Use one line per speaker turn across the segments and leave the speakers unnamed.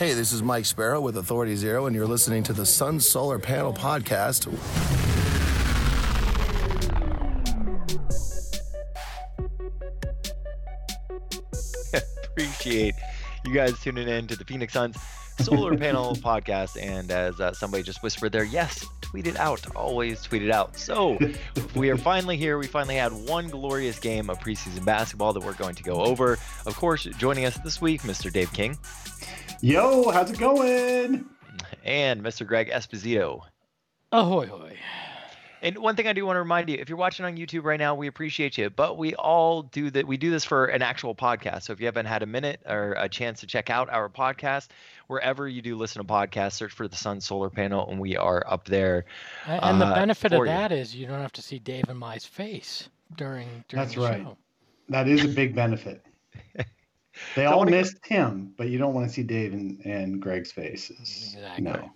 Hey, this is Mike Sparrow with Authority Zero, and you're listening to the Sun Solar Panel Podcast.
Appreciate you guys tuning in to the Phoenix Suns Solar Panel Podcast. And as uh, somebody just whispered there, yes, tweet it out. Always tweet it out. So we are finally here. We finally had one glorious game of preseason basketball that we're going to go over. Of course, joining us this week, Mr. Dave King.
Yo, how's it going?
And Mr. Greg Esposito.
Ahoy, hoy.
And one thing I do want to remind you, if you're watching on YouTube right now, we appreciate you, but we all do that. We do this for an actual podcast. So if you haven't had a minute or a chance to check out our podcast, wherever you do listen to podcasts, search for the Sun Solar Panel, and we are up there.
And the
uh,
benefit of
for you.
that is you don't have to see Dave and my face during during
That's
the
right.
show.
That is a big benefit. They all missed him, but you don't want to see Dave and, and Greg's faces.
Exactly.
No.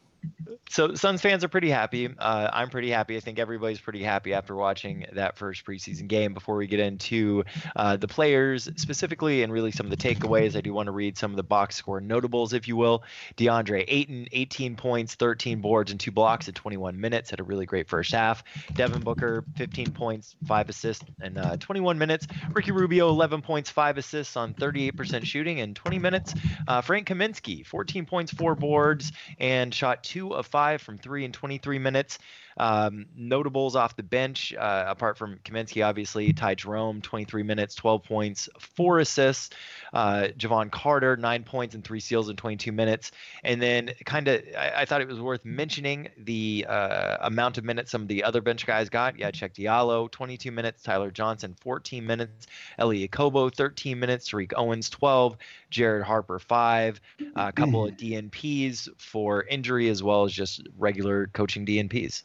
So Suns fans are pretty happy. Uh, I'm pretty happy. I think everybody's pretty happy after watching that first preseason game. Before we get into uh, the players specifically and really some of the takeaways, I do want to read some of the box score notables, if you will. DeAndre Ayton, 18 points, 13 boards, and two blocks in 21 minutes. Had a really great first half. Devin Booker, 15 points, five assists, and uh, 21 minutes. Ricky Rubio, 11 points, five assists on 38% shooting in 20 minutes. Uh, Frank Kaminsky, 14 points, four boards, and shot two of five from three in 23 minutes. Um, notables off the bench, uh, apart from Kaminsky, obviously, Ty Jerome, 23 minutes, 12 points, four assists. Uh, Jevon Carter, nine points and three steals in 22 minutes. And then, kind of, I, I thought it was worth mentioning the uh, amount of minutes some of the other bench guys got. Yeah, Cheick Diallo, 22 minutes. Tyler Johnson, 14 minutes. Elie Okobo, 13 minutes. Tariq Owens, 12. Jared Harper, five. A couple of DNPs for injury as well as just regular coaching DNPs.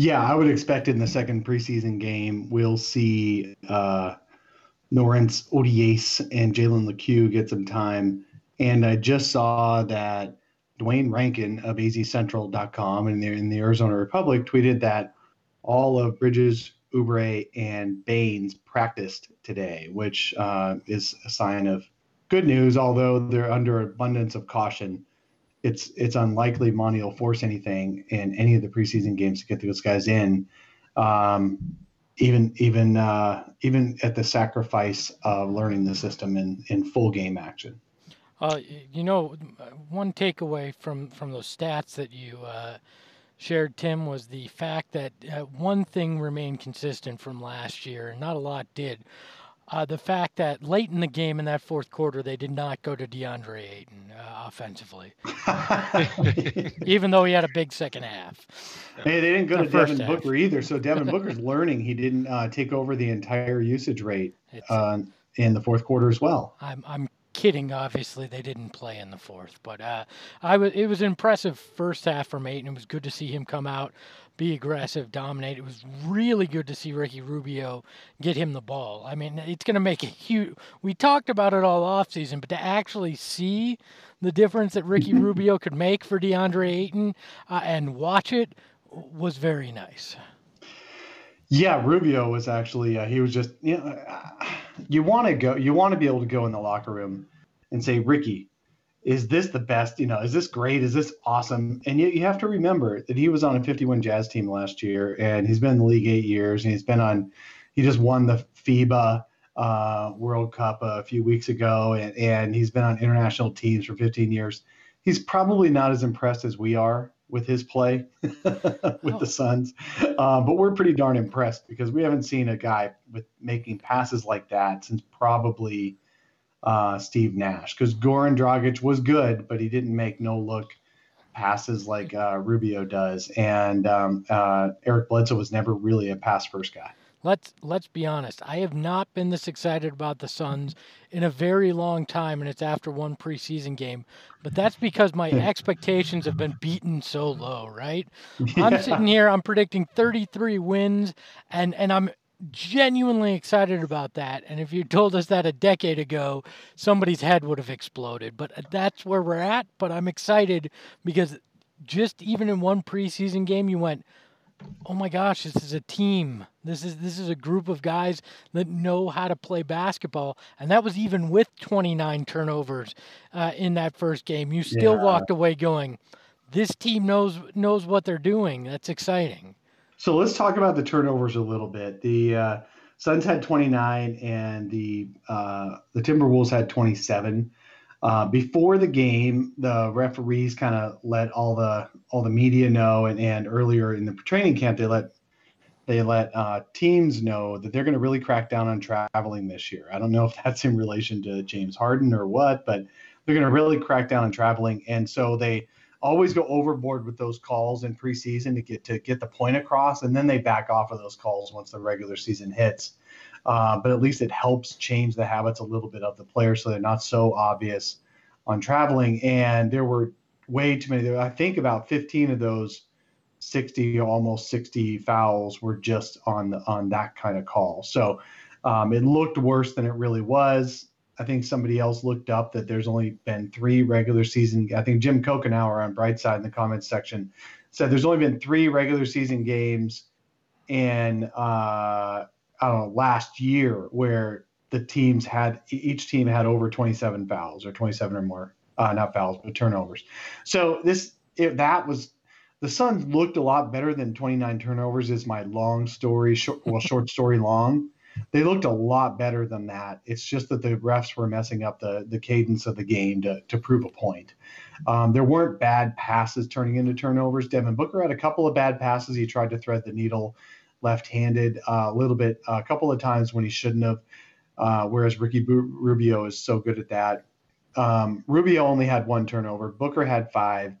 Yeah, I would expect in the second preseason game, we'll see uh, Norrance Odiace and Jalen Lecque get some time. And I just saw that Duane Rankin of azcentral.com in the, in the Arizona Republic tweeted that all of Bridges, Oubre, and Baynes practiced today, which uh, is a sign of good news, although they're under abundance of caution it's it's unlikely Monty will force anything in any of the preseason games to get those guys in, um, even even uh, even at the sacrifice of learning the system in in full game action.
Uh, you know, one takeaway from from those stats that you uh, shared, Tim, was the fact that uh, one thing remained consistent from last year, and not a lot did. Uh, the fact that late in the game in that fourth quarter, they did not go to DeAndre Ayton uh, offensively, even though he had a big second half.
Hey, they didn't go
The
to Devin
half.
Booker either. So Devin Booker's learning he didn't uh, take over the entire usage rate uh, in the fourth quarter as well.
I'm I'm kidding. Obviously, they didn't play in the fourth, but uh, I was it was impressive first half from Ayton. It was good to see him come out, be aggressive, dominate. It was really good to see Ricky Rubio get him the ball. I mean, it's going to make a huge. We talked about it all offseason, but to actually see the difference that Ricky Rubio could make for DeAndre Ayton uh, and watch it was very nice.
Yeah, Rubio was actually uh, he was just you know uh, you want to go you want to be able to go in the locker room and say Ricky, is this the best? You know, is this great? Is this awesome? And yet you have to remember that he was on a 51 Jazz team last year, and he's been in the league eight years, and he's been on. He just won the FIBA uh, World Cup a few weeks ago, and, and he's been on international teams for 15 years. He's probably not as impressed as we are with his play with oh. the Suns, uh, but we're pretty darn impressed because we haven't seen a guy with making passes like that since probably uh, Steve Nash. Because Goran Dragic was good, but he didn't make no look passes like uh, Rubio does, and um, uh, Eric Bledsoe was never really a pass first guy
let's let's be honest. I have not been this excited about the Suns in a very long time, and it's after one preseason game. But that's because my expectations have been beaten so low, right? Yeah. I'm sitting here, I'm predicting 33 wins, and and I'm genuinely excited about that. And if you told us that a decade ago, somebody's head would have exploded. But uh, that's where we're at. But I'm excited because just even in one preseason game, you went oh my gosh, this is a team. This is this is a group of guys that know how to play basketball, and that was even with 29 turnovers uh, in that first game. You still yeah. walked away going, "This team knows knows what they're doing." That's exciting.
So let's talk about the turnovers a little bit. The uh, Suns had 29, and the uh, the Timberwolves had 27. Uh, before the game, the referees kind of let all the all the media know, and, and earlier in the training camp, they let they let uh, teams know that they're going to really crack down on traveling this year. I don't know if that's in relation to James Harden or what, but they're going to really crack down on traveling, and so they always go overboard with those calls in preseason to get to get the point across, and then they back off of those calls once the regular season hits. Uh, but at least it helps change the habits a little bit of the players so they're not so obvious on traveling. And there were way too many. I think about 15 of those 60, almost 60 fouls were just on the, on that kind of call. So um, it looked worse than it really was. I think somebody else looked up that there's only been three regular season. I think Jim Coughenour on Brightside in the comments section said there's only been three regular season games in uh, I don't know, last year where the teams had each team had over 27 fouls or 27 or more, uh, not fouls, but turnovers. So this if that was the Suns looked a lot better than 29 turnovers is my long story, short, well, short story long. They looked a lot better than that. It's just that the refs were messing up the the cadence of the game to to prove a point. Um, there weren't bad passes turning into turnovers. Devin Booker had a couple of bad passes. He tried to thread the needle left-handed uh, a little bit, a couple of times when he shouldn't have. Uh, whereas Ricky Rubio is so good at that. Um, Rubio only had one turnover. Booker had five.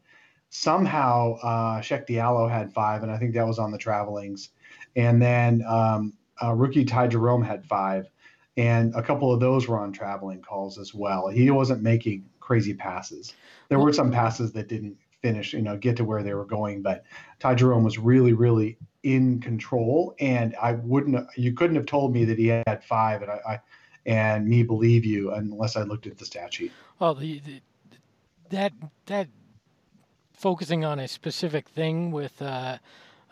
Somehow, uh, Cheick Diallo had five, and I think that was on the travelings. And then um, uh, rookie Ty Jerome had five, and a couple of those were on traveling calls as well. He wasn't making crazy passes. There were some passes that didn't finish, you know, get to where they were going, but Ty Jerome was really, really in control, and I wouldn't. You couldn't have told me that he had five, and I, I and me believe you unless I looked at the stat sheet.
Well, the, the that that focusing on a specific thing with. Uh,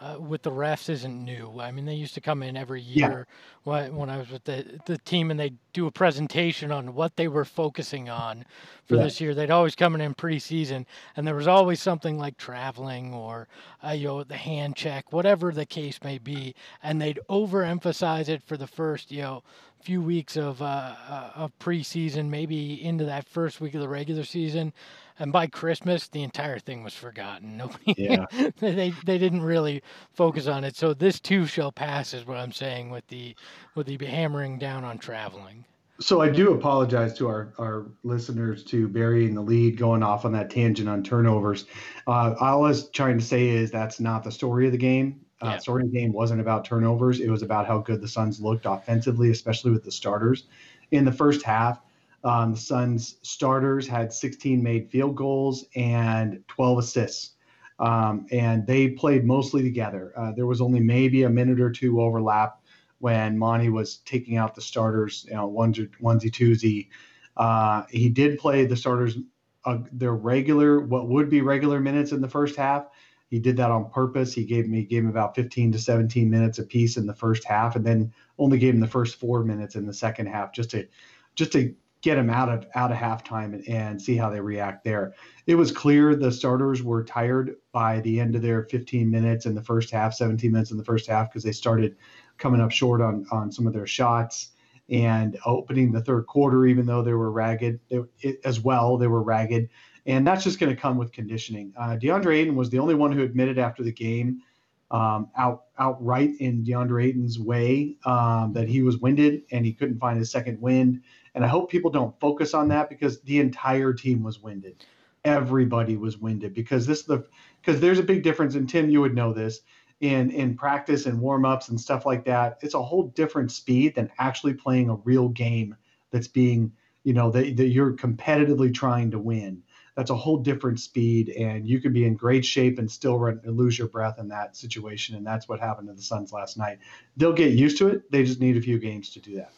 uh, with the refs isn't new. I mean, they used to come in every year yeah. when, I was with the the team, and they do a presentation on what they were focusing on for yeah. this year. They'd always come in in preseason, and there was always something like traveling or uh, you know the hand check, whatever the case may be, and they'd overemphasize it for the first you know few weeks of uh, uh of preseason, maybe into that first week of the regular season and by Christmas, the entire thing was forgotten. Nobody, yeah. they they didn't really focus on it. So this too shall pass, is what I'm saying with the with the hammering down on traveling.
So I do apologize to our, our listeners to burying the lead, going off on that tangent on turnovers. Uh, all I was trying to say is that's not the story of the game. Uh, yeah. Story of the game wasn't about turnovers. It was about how good the Suns looked offensively, especially with the starters in the first half. Um, the Suns starters had 16 made field goals and 12 assists. Um, and they played mostly together. Uh, there was only maybe a minute or two overlap when Monty was taking out the starters, you know, onesie, onesie twosie. Uh, he did play the starters uh, their regular, what would be regular minutes in the first half. He did that on purpose. He gave me gave him about 15 to 17 minutes apiece in the first half, and then only gave him the first four minutes in the second half, just to just to get them out of out of halftime and, and see how they react there. It was clear the starters were tired by the end of their 15 minutes in the first half, 17 minutes in the first half because they started coming up short on on some of their shots. and opening the third quarter, even though they were ragged they, it, as well, they were ragged. And that's just going to come with conditioning. Uh, DeAndre Ayton was the only one who admitted after the game, um, out outright in DeAndre Ayton's way, um, that he was winded and he couldn't find his second wind. And I hope people don't focus on that because the entire team was winded. Everybody was winded because this the because there's a big difference. And Tim, you would know this in in practice and warm ups and stuff like that. It's a whole different speed than actually playing a real game that's being you know that, that you're competitively trying to win. That's a whole different speed, and you could be in great shape and still run, lose your breath in that situation. And that's what happened to the Suns last night. They'll get used to it. They just need a few games to do that.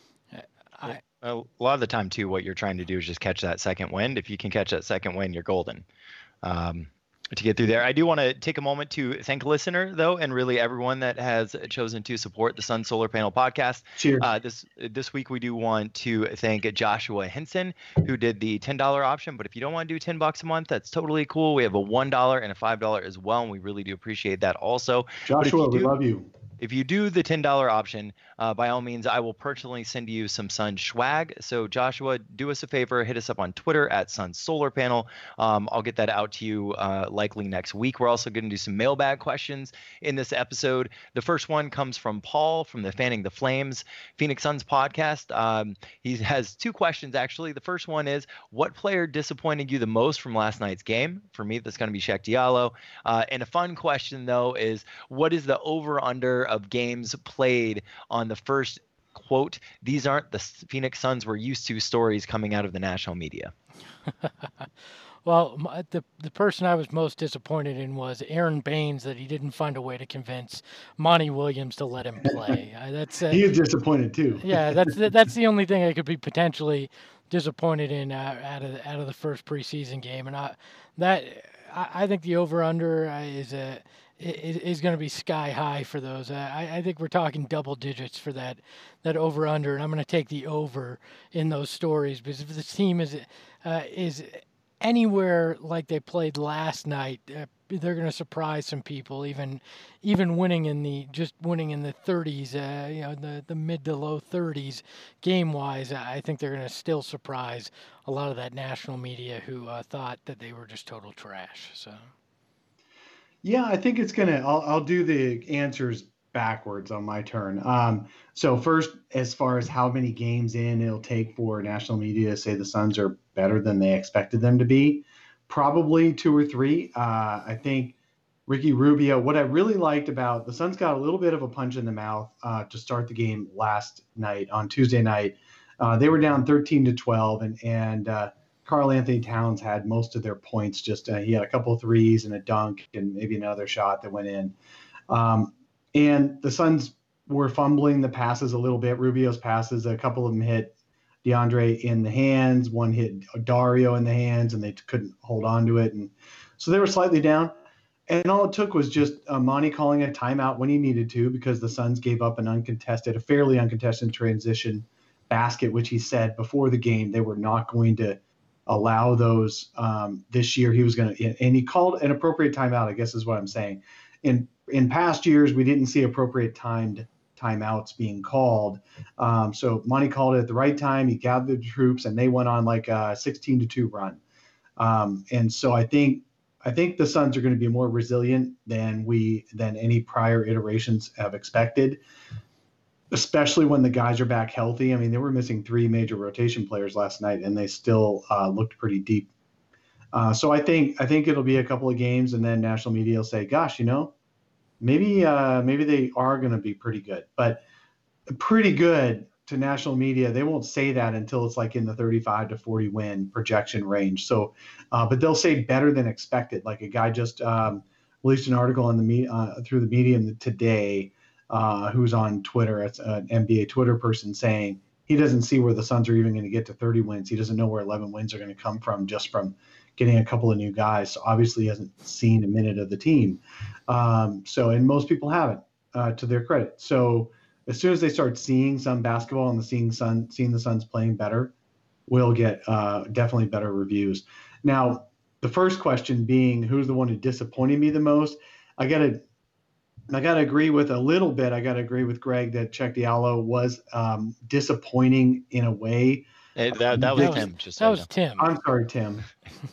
I, a lot of the time too, what you're trying to do is just catch that second wind. If you can catch that second wind, you're golden. Um, to get through there. I do want to take a moment to thank a listener though, and really everyone that has chosen to support the Sun Solar Panel podcast.
Cheers.
Uh, this this week we do want to thank Joshua Henson who did the ten dollar option. But if you don't want to do ten bucks a month, that's totally cool. We have a one dollar and a five dollar as well, and we really do appreciate that also.
Joshua, we love you.
If you do the $10 option, uh, by all means, I will personally send you some Sun swag. So, Joshua, do us a favor, hit us up on Twitter at Sun Solar Panel. Um, I'll get that out to you uh, likely next week. We're also going to do some mailbag questions in this episode. The first one comes from Paul from the Fanning the Flames Phoenix Suns podcast. Um, he has two questions, actually. The first one is What player disappointed you the most from last night's game? For me, that's going to be Cheick Diallo. Uh, and a fun question, though, is What is the over under? Of games played on the first quote these aren't the phoenix suns we're used to stories coming out of the national media.
Well the the person i was most disappointed in was aaron Baynes that he didn't find a way to convince monty williams to let him play. Uh, that's uh,
he is disappointed too.
Yeah that's that's the only thing i could be potentially disappointed in uh, out of out of the first preseason game. And I, that I, I think the over under uh, is a is going to be sky high for those. I, I think we're talking double digits for that that over under, and I'm going to take the over in those stories because if this team is uh, is anywhere like they played last night, uh, they're going to surprise some people. Even even winning in the just winning in the 30s, uh, you know, the the mid to low 30s game wise, I think they're going to still surprise a lot of that national media who uh, thought that they were just total trash. So.
Yeah, I think it's gonna. I'll, I'll do the answers backwards on my turn. Um, so first, as far as how many games in it'll take for national media to say the Suns are better than they expected them to be, probably two or three. Uh, I think Ricky Rubio. What I really liked about the Suns got a little bit of a punch in the mouth uh, to start the game last night on Tuesday night. Uh, they were down 13 to 12, and and uh, Karl-Anthony Towns had most of their points. Just uh, he had a couple threes and a dunk and maybe another shot that went in. Um, and the Suns were fumbling the passes a little bit. Rubio's passes, a couple of them hit DeAndre in the hands. One hit Dario in the hands, and they couldn't hold on to it. And so they were slightly down. And all it took was just uh, Monty calling a timeout when he needed to because the Suns gave up an uncontested, a fairly uncontested transition basket, which he said before the game they were not going to allow those um, this year. He was going to, and he called an appropriate timeout. I guess is what I'm saying. In in past years, we didn't see appropriate timed timeouts being called. Um, so Monty called it at the right time. He gathered the troops, and they went on like a 16 to two run. Um, and so I think I think the Suns are going to be more resilient than we than any prior iterations have expected especially when the guys are back healthy. I mean, they were missing three major rotation players last night, and they still uh, looked pretty deep. Uh, so I think I think it'll be a couple of games, and then national media will say, "Gosh, you know, maybe uh, maybe they are going to be pretty good." But pretty good to national media, they won't say that until it's like in the 35 to 40 win projection range. So, uh, but they'll say better than expected. Like a guy just um, released an article on the me- uh, through the medium today uh, who's on Twitter, it's an NBA Twitter person saying he doesn't see where the Suns are even going to get to 30 wins. He doesn't know where 11 wins are going to come from just from getting a couple of new guys. So obviously, he hasn't seen a minute of the team. Um, so, and most people haven't, uh, to their credit. So, as soon as they start seeing some basketball and the seeing Sun, seeing the Suns playing better, we'll get uh, definitely better reviews. Now, the first question being, who's the one who disappointed me the most? I got to I got to agree with a little bit. I got to agree with Greg that Cheick Diallo was um, disappointing in a way.
Hey, that, that was
That was-
Tim. Just
That was. Tim.
I'm sorry, Tim.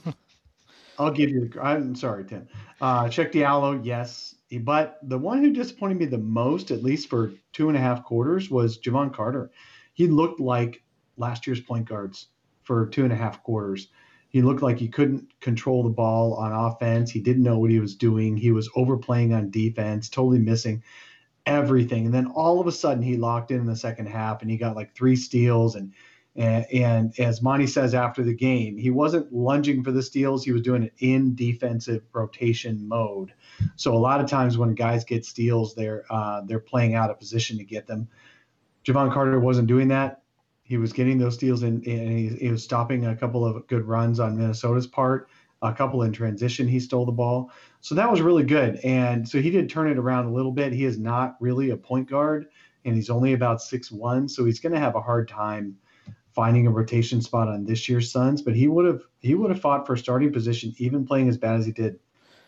I'll give you. I'm sorry, Tim. Uh, Cheick Diallo, yes, but the one who disappointed me the most, at least for two and a half quarters, was Jevon Carter. He looked like last year's point guards for two and a half quarters. He looked like he couldn't control the ball on offense. He didn't know what he was doing. He was overplaying on defense, totally missing everything. And then all of a sudden, he locked in in the second half, and he got like three steals and and, and as Monty says after the game, he wasn't lunging for the steals. He was doing it in defensive rotation mode. So a lot of times when guys get steals, they're uh, they're playing out of position to get them. Jevon Carter wasn't doing that. He was getting those steals and, he, he was stopping a couple of good runs on Minnesota's part. A couple in transition, he stole the ball. So that was really good. And so he did turn it around a little bit. He is not really a point guard, and he's only about six one, so he's going to have a hard time finding a rotation spot on this year's Suns, but he would have he would have fought for starting position even playing as bad as he did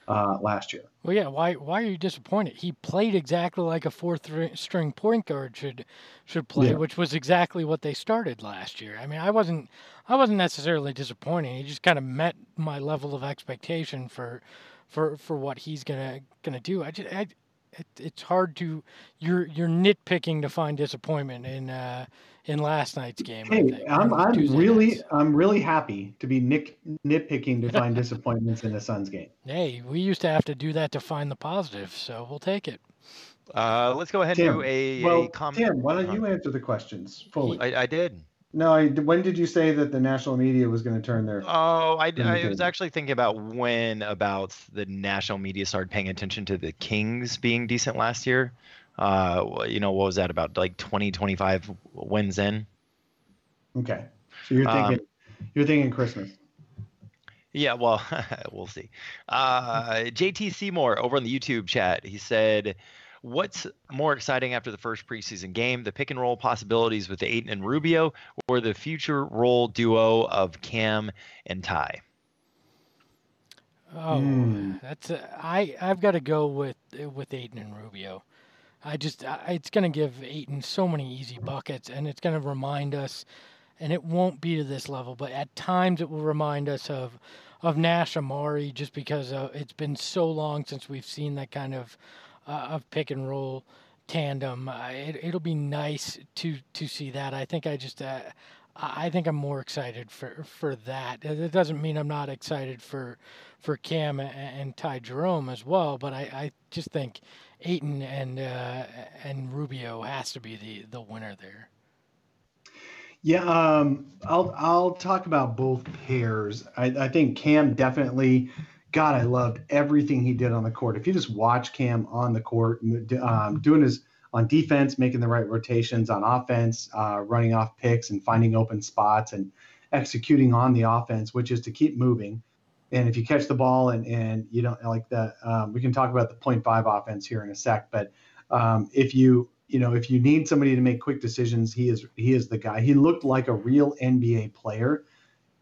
uh, last year.
Well, yeah. Why? Why are you disappointed? He played exactly like a fourth string point guard should should play,
Yeah.
which was exactly what they started last year. I mean, I wasn't I wasn't necessarily disappointed. He just kind of met my level of expectation for for for what he's gonna gonna do. I just I, it, it's hard to you're you're nitpicking to find disappointment in uh, in last night's game. I
Hey,
think,
I'm I'm
Tuesday
really
night's.
I'm really happy to be nick, nitpicking to find disappointments in the Suns game.
Hey, we used to have to do that to find the positive, so we'll take it.
Uh, let's go ahead
Tim,
and do a,
well,
a comment.
Tim, why don't you answer the questions fully?
I, I did.
no, I, when did you say that the national media was going to turn their?
Oh, I, I was actually thinking about when about the national media started paying attention to the Kings being decent last year. Uh, you know, what was that about? Like 20, 25 wins in.
Okay, so you're
Um,
thinking you're thinking Christmas.
Yeah, well, we'll see. Uh, JT Seymour over on the YouTube chat, he said, "What's more exciting after the first preseason game? The pick and roll possibilities with Ayton and Rubio, or the future role duo of Cam and Ty?"
Oh,
Hmm.
that's a, I. I've got to go with with Ayton and Rubio. I just I, it's going to give Ayton so many easy buckets, and it's going to remind us, and it won't be to this level, but at times it will remind us of of Nash Amar'e, just because uh, it's been so long since we've seen that kind of uh, of pick and roll tandem. Uh, it, it'll be nice to to see that. I think I just. Uh, I think I'm more excited for for that. It doesn't mean I'm not excited for for Cam a- and Ty Jerome as well, but I, I just think Ayton and uh, and Rubio has to be the the winner there.
Yeah, um, I'll I'll talk about both pairs. I, I think Cam definitely. God, I loved everything he did on the court. If you just watch Cam on the court, um, doing his on defense, making the right rotations, on offense, uh, running off picks and finding open spots and executing on the offense, which is to keep moving. And if you catch the ball and and you don't like the, um, we can talk about the point 0.5 offense here in a sec. But um, if you you know if you need somebody to make quick decisions, he is he is the guy. He looked like a real NBA player,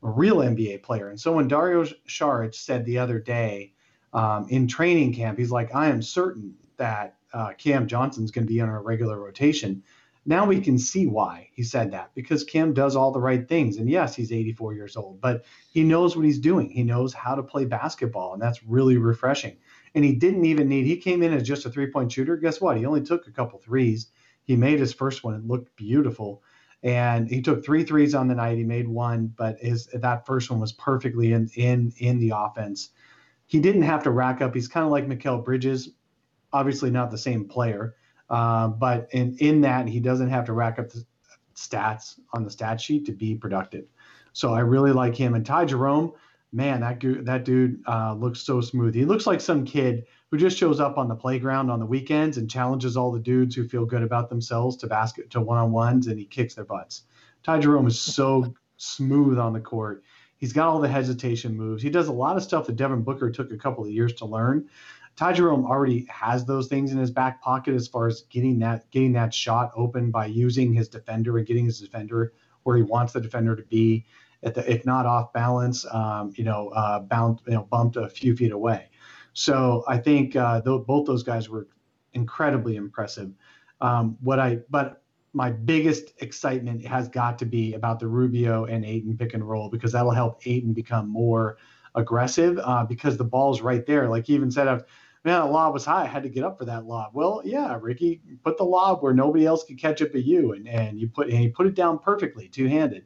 a real NBA player. And so when Dario Saric said the other day um, in training camp, he's like, I am certain that uh, Cam Johnson's going to be on our regular rotation. Now we can see why he said that because Cam does all the right things. And yes, he's 84 years old, but he knows what he's doing. He knows how to play basketball, and that's really refreshing. And he didn't even need, he came in as just a three point shooter. Guess what? He only took a couple threes. He made his first one. It looked beautiful. And he took three threes on the night. He made one, but his that first one was perfectly in in in the offense. He didn't have to rack up. He's kind of like Mikal Bridges, obviously not the same player, uh, but in in that he doesn't have to rack up the stats on the stat sheet to be productive. So I really like him. And Ty Jerome, man, that that dude uh, looks so smooth. He looks like some kid who just shows up on the playground on the weekends and challenges all the dudes who feel good about themselves to basket to one on ones, and he kicks their butts. Ty Jerome is so smooth on the court. He's got all the hesitation moves. He does a lot of stuff that Devin Booker took a couple of years to learn. Ty Jerome already has those things in his back pocket as far as getting that getting that shot open by using his defender and getting his defender where he wants the defender to be, the, if not off balance, um, you know, uh, bound, you know, bumped a few feet away. So I think uh, th- both those guys were incredibly impressive. Um, what I but my biggest excitement has got to be about the Rubio and Ayton pick and roll because that'll help Ayton become more aggressive uh, because the ball's right there. Like he even said, of man, the lob was high. I had to get up for that lob. Well, yeah, Ricky, put the lob where nobody else could catch it but you, and and you put and he put it down perfectly, two handed.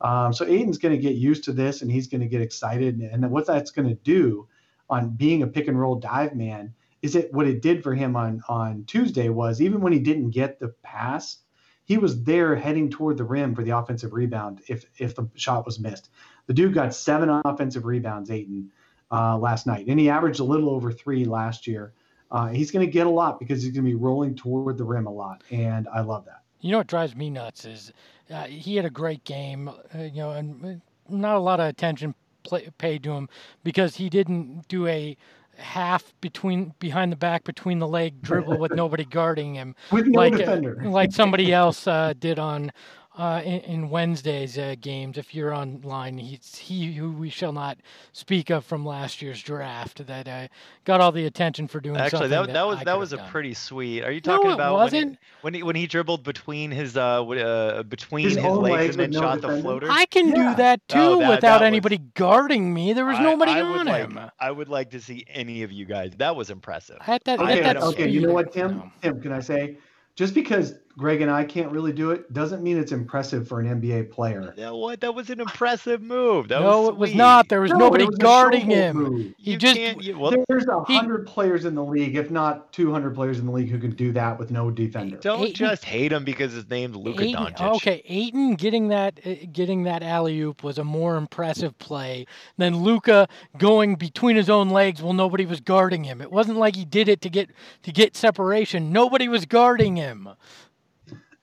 Um, so Ayton's going to get used to this, and he's going to get excited. And, and what that's going to do on being a pick and roll dive man is it what it did for him on on Tuesday was even when he didn't get the pass, he was there heading toward the rim for the offensive rebound if if the shot was missed. The dude got seven offensive rebounds, Ayton, uh, last night, and he averaged a little over three last year. Uh, he's going to get a lot because he's going to be rolling toward the rim a lot, and I love that.
You know what drives me nuts is uh, he had a great game, uh, you know, and uh, not a lot of attention play, paid to him because he didn't do a half between behind the back between the leg dribble with nobody guarding him
with no
like
defender.
like somebody else uh, did on uh, in, in, Wednesday's uh, games. If you're online, he's he who we shall not speak of from last year's draft that uh, got all the attention for doing
Actually,
that,
that, that was
I
that was a
done.
pretty sweet. Are you talking
no,
about
wasn't?
When, he, when he when he dribbled between his uh, uh between
His
his, legs,
legs
and then
with no
shot the floater?
I can
Yeah.
do that too
Oh, that-
without
that was-
anybody guarding me. There was
I-
nobody
I would
on
like,
him.
I would like to see any of you guys. That was impressive.
At that,
Okay,
at that
okay. You know what, Tim?
no.
Tim, can I say, just because Greg and I can't really do it doesn't mean it's impressive for an NBA player.
That what? That was an impressive move. That
no,
was
it was not. There was
No,
nobody
was
guarding him.
move.
He
You
just
you- well,
There's a hundred players in the league, if not 200 players in the league, who can do that with no defender.
don't
Ayton-
just hate him because his name's Luka
Ayton,
Doncic.
okay, Ayton getting that uh, getting that alley oop was a more impressive play than Luka going between his own legs while nobody was guarding him. It wasn't like he did it to get to get separation. Nobody was guarding him.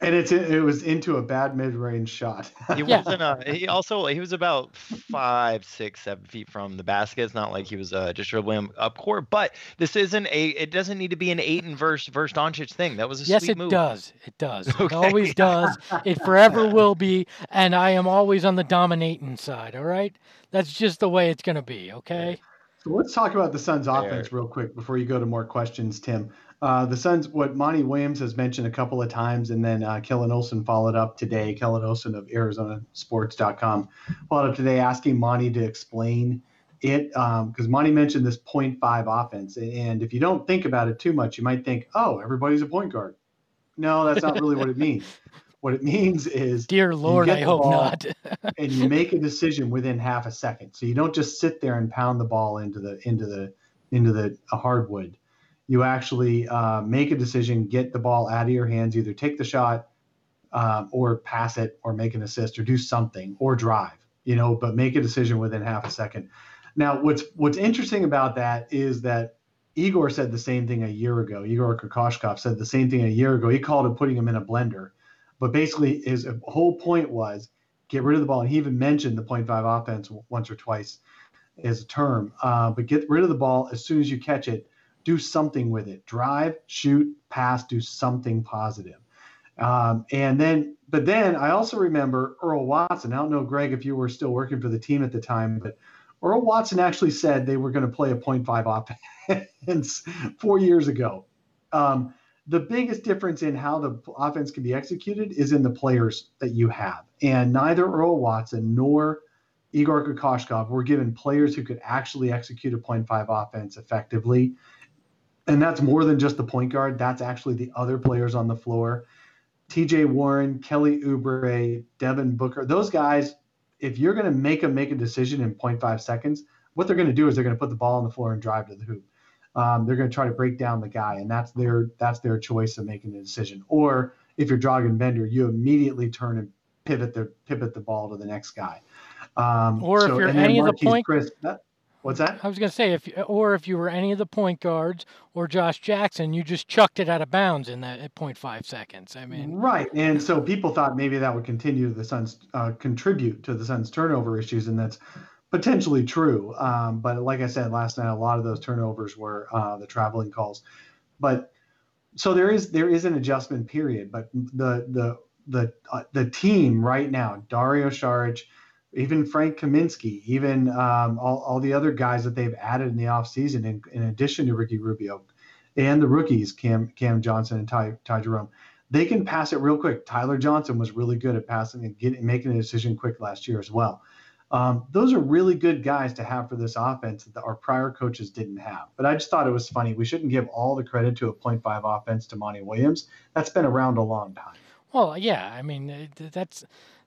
And it's it was into a bad mid-range shot.
He wasn't. Uh, he also he was about five, six, seven feet from the basket. It's not like he was uh, just dribbling him up court. But this isn't a. It doesn't need to be an Ayton versus versus Doncic thing. That was a
Yes,
sweet
it
move.
does. It does. It
Okay.
always does. It forever will be. And I am always on the dominating side. All right. That's just the way it's gonna be. Okay.
So let's talk about the Suns' offense real quick before you go to more questions, Tim. Uh, the Suns, what Monty Williams has mentioned a couple of times, and then uh, Kellen Olson followed up today. Kellen Olson of ArizonaSports.com followed up today asking Monty to explain it because Monty mentioned this 0.5 offense. And if you don't think about it too much, you might think, oh, everybody's a point guard. No, that's not really what it means. What it means is
Dear Lord, I hope not.
and you make a decision within half a second. So you don't just sit there and pound the ball into the into the into the hardwood. You actually uh, make a decision, get the ball out of your hands, either take the shot um, or pass it, or make an assist, or do something, or drive. You know, but make a decision within half a second. Now, what's what's interesting about that is that Igor said the same thing a year ago. Igor Kokoshkov said the same thing a year ago. He called it putting him in a blender. But basically, his whole point was get rid of the ball. And he even mentioned the 0.5 offense once or twice as a term. Uh, but get rid of the ball as soon as you catch it. Do something with it. Drive, shoot, pass. Do something positive. Um, and then, but then I also remember Earl Watson. I don't know, Greg, if you were still working for the team at the time, but Earl Watson actually said they were going to play a 0.5 offense four years ago. Um, the biggest difference in how the offense can be executed is in the players that you have. And neither Earl Watson nor Igor Kokoshkov were given players who could actually execute a 0.5 offense effectively. And that's more than just the point guard, that's actually the other players on the floor. TJ Warren, Kelly Oubre, Devin Booker, those guys, if you're going to make them make a decision in 0.5 seconds, what they're going to do is they're going to put the ball on the floor and drive to the hoop um, they're going to try to break down the guy, and that's their that's their choice of making the decision. Or if you're Dragan Bender, you immediately turn and pivot the pivot the ball to the next guy. Um,
Or if you're any of the point-
Chris, that, what's that?
I was gonna say if or if you were any of the point guards or Josh Jackson, you just chucked it out of bounds in that at 0.5 seconds. I mean,
Right, and so people thought maybe that would continue to the Suns uh, contribute to the Suns turnover issues, and that's potentially true. Um, but like I said last night, a lot of those turnovers were uh, the traveling calls. But so there is there is an adjustment period. But the the the uh, the team right now, Dario Saric, even Frank Kaminsky, even um, all, all the other guys that they've added in the offseason, in, in addition to Ricky Rubio, and the rookies, Cam Cam Johnson and Ty, Ty Jerome, they can pass it real quick. Tyler Johnson was really good at passing and getting making a decision quick last year as well. Um, those are really good guys to have for this offense that our prior coaches didn't have. But I just thought it was funny. We shouldn't give all the credit to a 0.5 offense to Monty Williams. That's been around a long time.
Well, yeah, I mean that's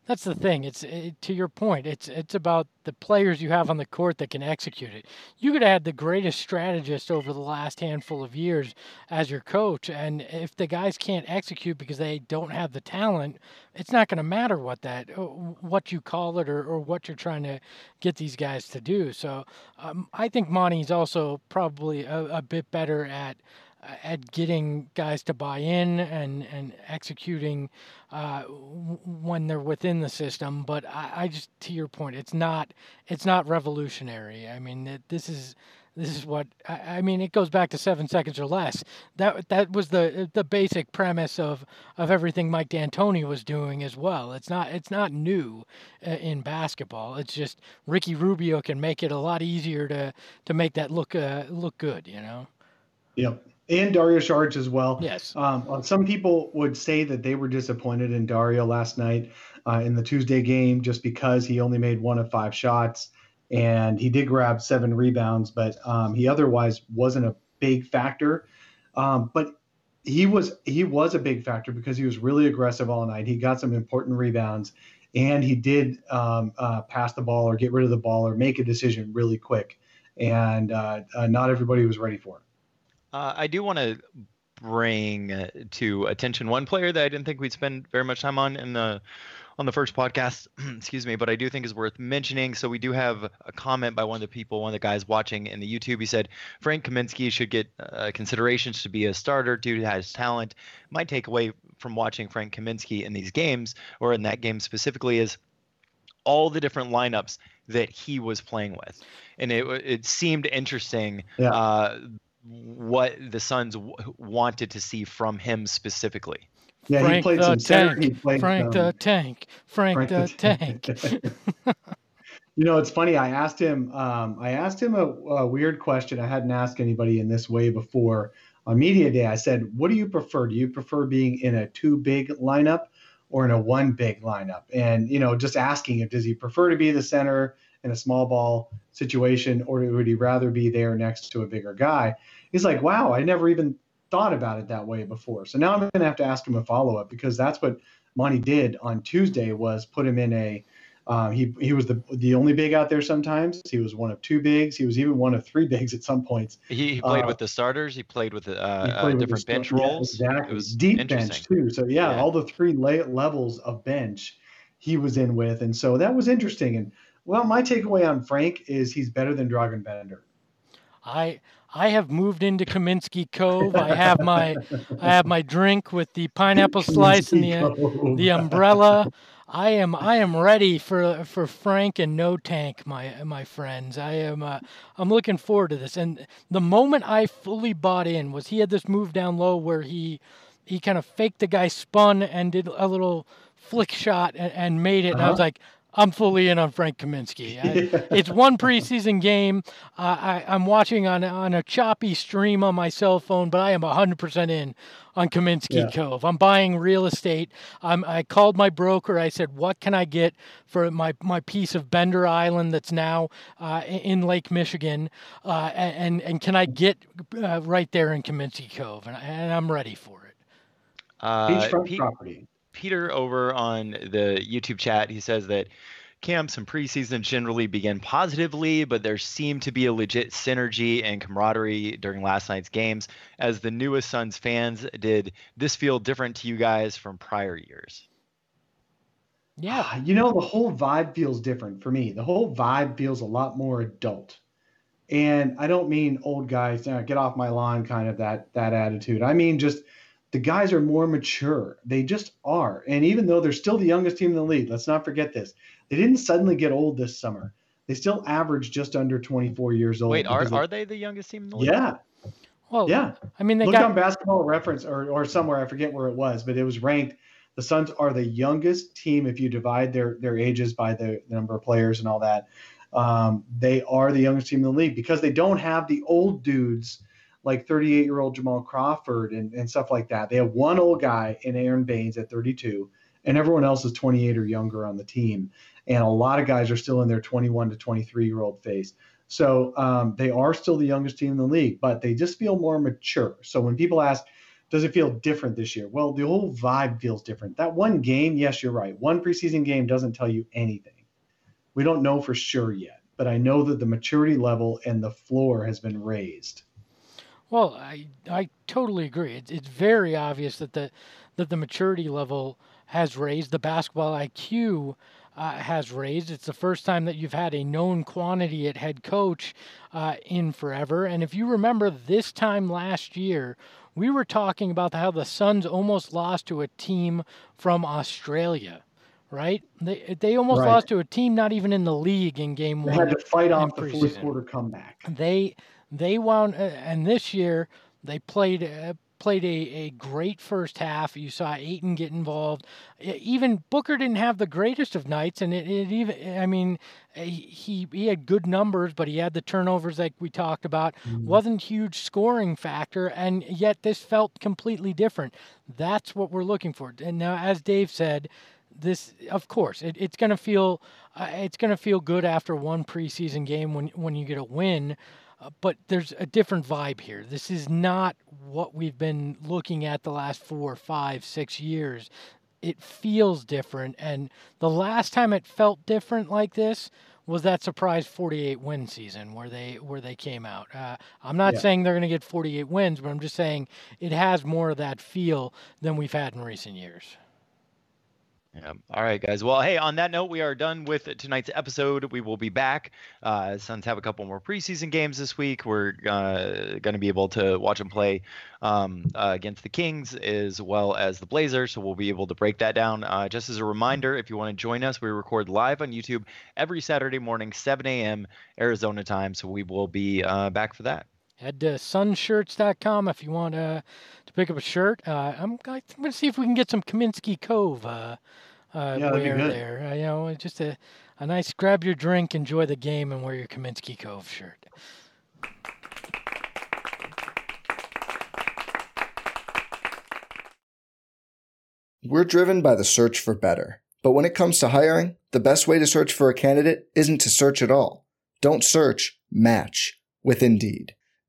that's the thing. It's it, to your point. It's it's about the players you have on the court that can execute it. You could have had the greatest strategist over the last handful of years as your coach, and if the guys can't execute because they don't have the talent, it's not going to matter what that uh, what you call it or, or what you're trying to get these guys to do. So um, I think Monty's also probably a, a bit better at at getting guys to buy in and and executing uh, when they're within the system. But I, I, just to your point, it's not it's not revolutionary. I mean, this is this is what I, I mean. It goes back to seven seconds or less. That that was the the basic premise of of everything Mike D'Antoni was doing as well. It's not it's not new uh, in basketball. It's just Ricky Rubio can make it a lot easier to to make that look uh, look good. You know.
Yep and Dario Saric as well.
Yes.
Um, uh, some people would say that they were disappointed in Dario last night uh, in the Tuesday game just because he only made one of five shots and he did grab seven rebounds, but um, he otherwise wasn't a big factor. Um, but he was he was a big factor because he was really aggressive all night. He got some important rebounds, and he did um, uh, pass the ball or get rid of the ball or make a decision really quick. And uh, uh, not everybody was ready for it.
Uh, I do want to bring to attention one player that I didn't think we'd spend very much time on in the on the first podcast, excuse me, but I do think is worth mentioning. So we do have a comment by one of the people, one of the guys watching in the YouTube. He said Frank Kaminsky should get uh, considerations to be a starter due to his talent. My takeaway from watching Frank Kaminsky in these games, or in that game specifically, is all the different lineups that he was playing with, and it it seemed interesting. Yeah. Uh, what the Suns w- wanted to see from him specifically.
Yeah, Frank he played some
tank. He played, Frank um, the tank. Frank, Frank the, tank.
you know, it's funny. I asked him. Um, I asked him a, a, weird question. I hadn't asked anybody in this way before on media day. I said, "What do you prefer? Do you prefer being in a two big lineup or in a one big lineup?" And you know, just asking him, does he prefer to be the center in a small ball situation, or would he rather be there next to a bigger guy? He's like, wow, I never even thought about it that way before. So now I'm going to have to ask him a follow up because that's what Monty did on Tuesday was put him in a. Um, he he was the the only big out there. Sometimes he was one of two bigs. He was even one of three bigs at some points.
He, he played uh, with the starters. He played with the uh, played uh, different bench roles.
Yeah, exactly. It was deep bench too. So yeah, yeah. all the three la- levels of bench he was in with, and so that was interesting. And well, my takeaway on Frank is he's better than Dragan Bender.
I I have moved into Kaminsky Cove. I have my I have my drink with the pineapple slice and the the umbrella. I am I am ready for for Frank and no tank, my my friends. I am uh, I'm looking forward to this. And the moment I fully bought in was he had this move down low where he he kind of faked the guy spun and did a little flick shot and, and made it. Uh-huh. And I was uh-huh. like, I'm fully in on Frank Kaminsky. I, it's one preseason game. Uh, I, am watching on on a choppy stream on my cell phone, but I am 100% in on Kaminsky yeah. Cove. I'm buying real estate. I'm, I called my broker. I said, "What can I get for my my piece of Bender Island that's now uh, in Lake Michigan, uh, and and can I get uh, right there in Kaminsky Cove?" And, and I'm ready for it.
Uh, Beachfront property. Peter over on the YouTube chat, he says that camps and preseason generally begin positively, but there seemed to be a legit synergy and camaraderie during last night's games. As the newest Suns fans, did this feel different to you guys from prior years?
Yeah. Ah, you know, the whole vibe feels different for me. The whole vibe feels a lot more adult. And I don't mean old guys, uh, get off my lawn kind of that that attitude. I mean just – the guys are more mature. They just are. And even though they're still the youngest team in the league, let's not forget this. They didn't suddenly get old this summer. They still average just under 24 years old.
Wait, are, are they the youngest team in the league?
Yeah. Well, yeah. I mean, they look got... on Basketball Reference or, or somewhere. I forget where it was, but it was ranked. The Suns are the youngest team if you divide their their ages by the, the number of players and all that. Um, they are the youngest team in the league because they don't have the old dudes like 38 year old Jamal Crawford and, and stuff like that. They have one old guy in Aaron Baynes at 32, and everyone else is 28 or younger on the team. And a lot of guys are still in their 21 to 23 year old phase. So um, they are still the youngest team in the league, but they just feel more mature. So when people ask, does it feel different this year? Well, the whole vibe feels different. That one game, yes, you're right. One preseason game doesn't tell you anything. We don't know for sure yet, but I know that the maturity level and the floor has been raised.
Well, I I totally agree. It's it's very obvious that the that the maturity level has raised. The basketball IQ uh, has raised. It's the first time that you've had a known quantity at head coach uh, in forever. And if you remember this time last year, we were talking about how the Suns almost lost to a team from Australia. Right? They they almost
Right.
lost to a team not even in the league in game
They
one.
had to fight off the fourth quarter comeback.
They they wound uh, and this year they played uh, played a, a great first half. You saw Ayton get involved. Even Booker didn't have the greatest of nights, and it, it even I mean uh, he he had good numbers, but he had the turnovers like we talked about. wasn't huge scoring factor, and yet this felt completely different. That's what we're looking for. And now, as Dave said. This, of course, it, it's going to feel, uh, it's going to feel good after one preseason game when when you get a win, uh, but there's a different vibe here. This is not what we've been looking at the last four, five, six years. It feels different, and the last time it felt different like this was that surprise 48 win season where they where they came out. Uh, I'm not
Yeah.
saying they're going to get 48 wins, but I'm just saying it has more of that feel than we've had in recent years.
Yeah. All right, guys. Well, hey, on that note, we are done with tonight's episode. We will be back. Uh, Suns have a couple more preseason games this week. We're uh, going to be able to watch them play um, uh, against the Kings as well as the Blazers. So we'll be able to break that down. Uh, just as a reminder, if you want to join us, we record live on YouTube every Saturday morning, 7 a.m. Arizona time. So we will be uh, back for that.
Head to sunshirts.com if you want uh, to pick up a shirt. Uh, I'm, I'm going to see if we can get some Kaminsky Cove uh, uh,
Yeah, that'd
wear there. Uh, you know, just a, a nice grab your drink, enjoy the game, and wear your Kaminsky Cove shirt.
We're driven by the search for better. But when it comes to hiring, the best way to search for a candidate isn't to search at all. Don't search, match with Indeed.